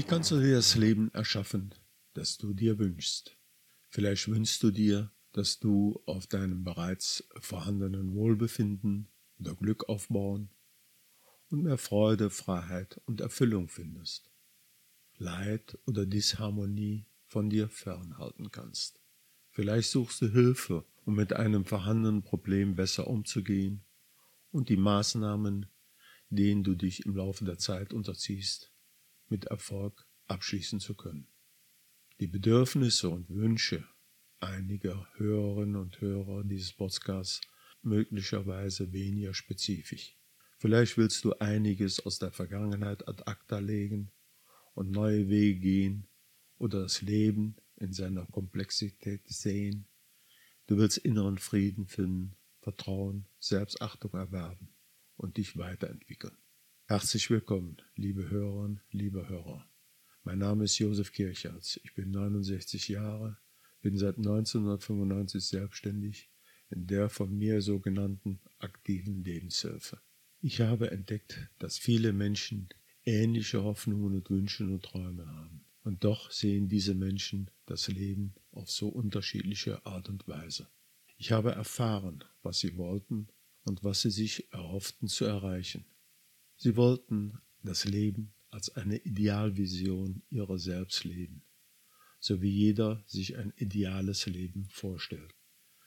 Wie kannst du dir das Leben erschaffen, das du dir wünschst? Vielleicht wünschst du dir, dass du auf deinem bereits vorhandenen Wohlbefinden oder Glück aufbauen und mehr Freude, Freiheit und Erfüllung findest. Leid oder Disharmonie von dir fernhalten kannst. Vielleicht suchst du Hilfe, um mit einem vorhandenen Problem besser umzugehen und die Maßnahmen, denen du dich im Laufe der Zeit unterziehst, mit Erfolg abschließen zu können. Die Bedürfnisse und Wünsche einiger Hörerinnen und Hörer dieses Podcasts möglicherweise weniger spezifisch. Vielleicht willst du einiges aus der Vergangenheit ad acta legen und neue Wege gehen oder das Leben in seiner Komplexität sehen. Du willst inneren Frieden finden, Vertrauen, Selbstachtung erwerben und dich weiterentwickeln. Herzlich willkommen, liebe Hörerinnen, liebe Hörer. Mein Name ist Josef Kirchhardt. Ich bin 69 Jahre, bin seit 1995 selbstständig in der von mir sogenannten aktiven Lebenshilfe. Ich habe entdeckt, dass viele Menschen ähnliche Hoffnungen und Wünsche und Träume haben. Und doch sehen diese Menschen das Leben auf so unterschiedliche Art und Weise. Ich habe erfahren, was sie wollten und was sie sich erhofften zu erreichen. Sie wollten das Leben als eine Idealvision ihrer selbst leben, so wie jeder sich ein ideales Leben vorstellt.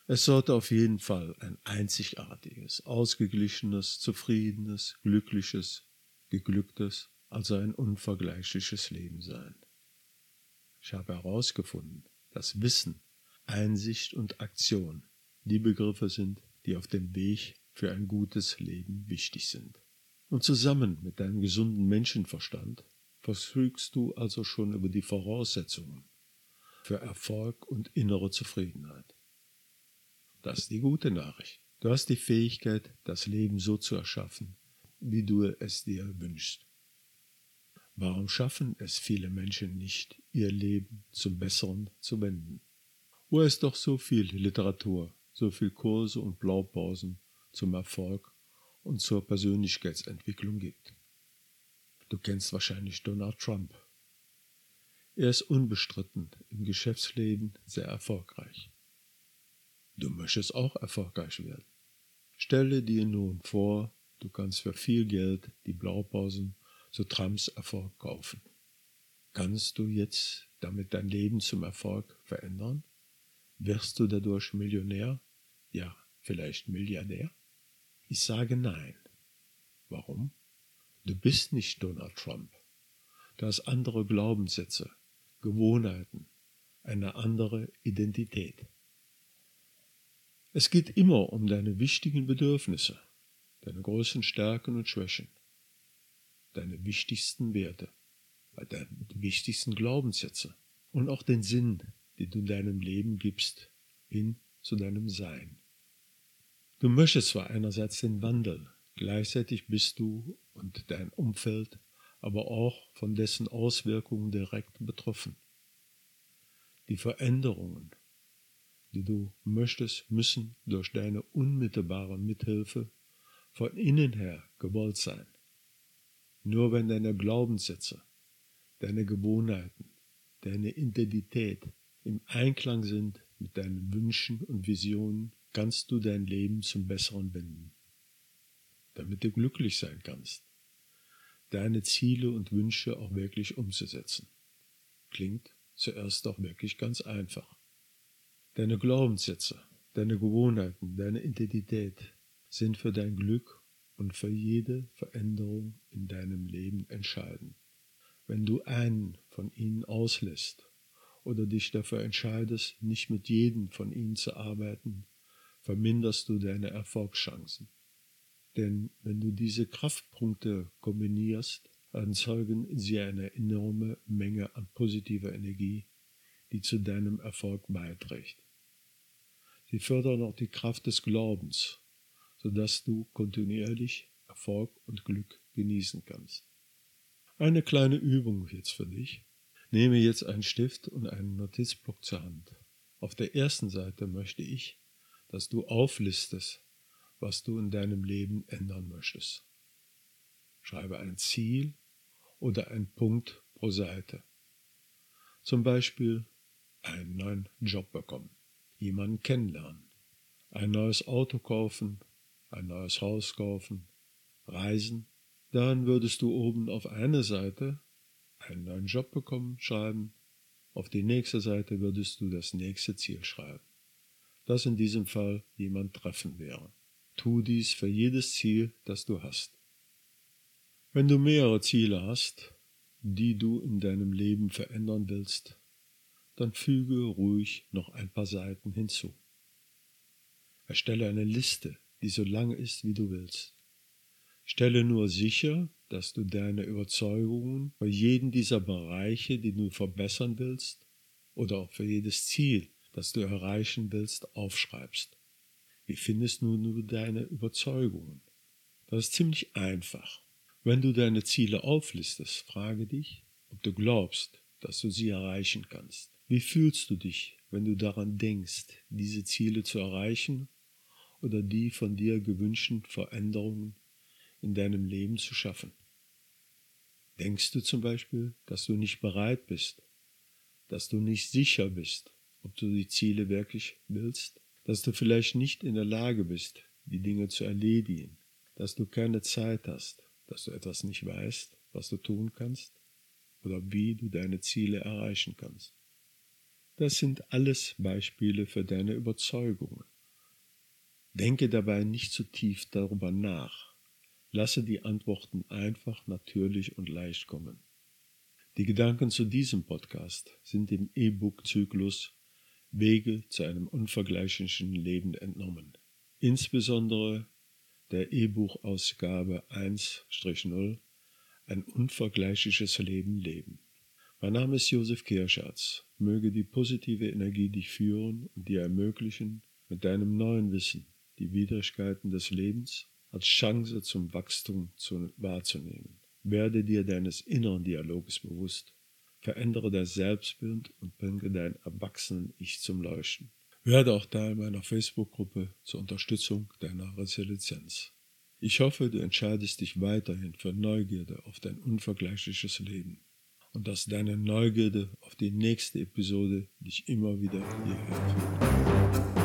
Es sollte auf jeden Fall ein einzigartiges, ausgeglichenes, zufriedenes, glückliches, geglücktes, also ein unvergleichliches Leben sein. Ich habe herausgefunden, dass Wissen, Einsicht und Aktion die Begriffe sind, die auf dem Weg für ein gutes Leben wichtig sind. Und zusammen mit deinem gesunden Menschenverstand verfügst du also schon über die Voraussetzungen für Erfolg und innere Zufriedenheit. Das ist die gute Nachricht. Du hast die Fähigkeit, das Leben so zu erschaffen, wie du es dir wünschst. Warum schaffen es viele Menschen nicht, ihr Leben zum Besseren zu wenden? Wo es doch so viel Literatur, so viel Kurse und Blaupausen zum Erfolg und zur Persönlichkeitsentwicklung gibt. Du kennst wahrscheinlich Donald Trump. Er ist unbestritten im Geschäftsleben sehr erfolgreich. Du möchtest auch erfolgreich werden. Stelle dir nun vor, du kannst für viel Geld die Blaupausen zu Trumps Erfolg kaufen. Kannst du jetzt damit dein Leben zum Erfolg verändern? Wirst du dadurch Millionär? Ja, vielleicht Milliardär? Ich sage nein. Warum? Du bist nicht Donald Trump. Du hast andere Glaubenssätze, Gewohnheiten, eine andere Identität. Es geht immer um deine wichtigen Bedürfnisse, deine größten Stärken und Schwächen, deine wichtigsten Werte, deine wichtigsten Glaubenssätze und auch den Sinn, den du in deinem Leben gibst, hin zu deinem Sein. Du möchtest zwar einerseits den Wandel, gleichzeitig bist du und dein Umfeld aber auch von dessen Auswirkungen direkt betroffen. Die Veränderungen, die du möchtest, müssen durch deine unmittelbare Mithilfe von innen her gewollt sein. Nur wenn deine Glaubenssätze, deine Gewohnheiten, deine Identität im Einklang sind mit deinen Wünschen und Visionen, kannst du dein Leben zum Besseren wenden, damit du glücklich sein kannst, deine Ziele und Wünsche auch wirklich umzusetzen. Klingt zuerst auch wirklich ganz einfach. Deine Glaubenssätze, deine Gewohnheiten, deine Identität sind für dein Glück und für jede Veränderung in deinem Leben entscheidend. Wenn du einen von ihnen auslässt oder dich dafür entscheidest, nicht mit jedem von ihnen zu arbeiten, verminderst du deine Erfolgschancen. Denn wenn du diese Kraftpunkte kombinierst, erzeugen sie eine enorme Menge an positiver Energie, die zu deinem Erfolg beiträgt. Sie fördern auch die Kraft des Glaubens, sodass du kontinuierlich Erfolg und Glück genießen kannst. Eine kleine Übung jetzt für dich. Nehme jetzt einen Stift und einen Notizblock zur Hand. Auf der ersten Seite möchte ich, dass du auflistest, was du in deinem Leben ändern möchtest. Schreibe ein Ziel oder einen Punkt pro Seite. Zum Beispiel einen neuen Job bekommen, jemanden kennenlernen, ein neues Auto kaufen, ein neues Haus kaufen, reisen. Dann würdest du oben auf eine Seite einen neuen Job bekommen schreiben, auf die nächste Seite würdest du das nächste Ziel schreiben, das in diesem Fall jemand treffen wäre. Tu dies für jedes Ziel, das du hast. Wenn du mehrere Ziele hast, die du in deinem Leben verändern willst, dann füge ruhig noch ein paar Seiten hinzu. Erstelle eine Liste, die so lang ist, wie du willst. Stelle nur sicher, dass du deine Überzeugungen für jeden dieser Bereiche, die du verbessern willst, oder auch für jedes Ziel, das du erreichen willst, aufschreibst. Wie findest nun du deine Überzeugungen? Das ist ziemlich einfach. Wenn du deine Ziele auflistest, frage dich, ob du glaubst, dass du sie erreichen kannst. Wie fühlst du dich, wenn du daran denkst, diese Ziele zu erreichen oder die von dir gewünschten Veränderungen in deinem Leben zu schaffen? Denkst du zum Beispiel, dass du nicht bereit bist, dass du nicht sicher bist, ob du die Ziele wirklich willst, dass du vielleicht nicht in der Lage bist, die Dinge zu erledigen, dass du keine Zeit hast, dass du etwas nicht weißt, was du tun kannst oder wie du deine Ziele erreichen kannst. Das sind alles Beispiele für deine Überzeugungen. Denke dabei nicht zu tief darüber nach. Lasse die Antworten einfach, natürlich und leicht kommen. Die Gedanken zu diesem Podcast sind im E-Book-Zyklus Wege zu einem unvergleichlichen Leben entnommen. Insbesondere der E-Buch-Ausgabe 1-0 Ein unvergleichliches Leben leben. Mein Name ist Josef Kirschatz. Möge die positive Energie dich führen und dir ermöglichen, mit deinem neuen Wissen die Widrigkeiten des Lebens als Chance zum Wachstum zu, wahrzunehmen. Werde dir deines inneren Dialoges bewusst. Verändere dein Selbstbild und bringe dein erwachsenen Ich zum Leuchten. Werde auch Teil meiner Facebook-Gruppe zur Unterstützung deiner Resilienz. Ich hoffe, du entscheidest dich weiterhin für Neugierde auf dein unvergleichliches Leben und dass deine Neugierde auf die nächste Episode dich immer wieder hierher führt.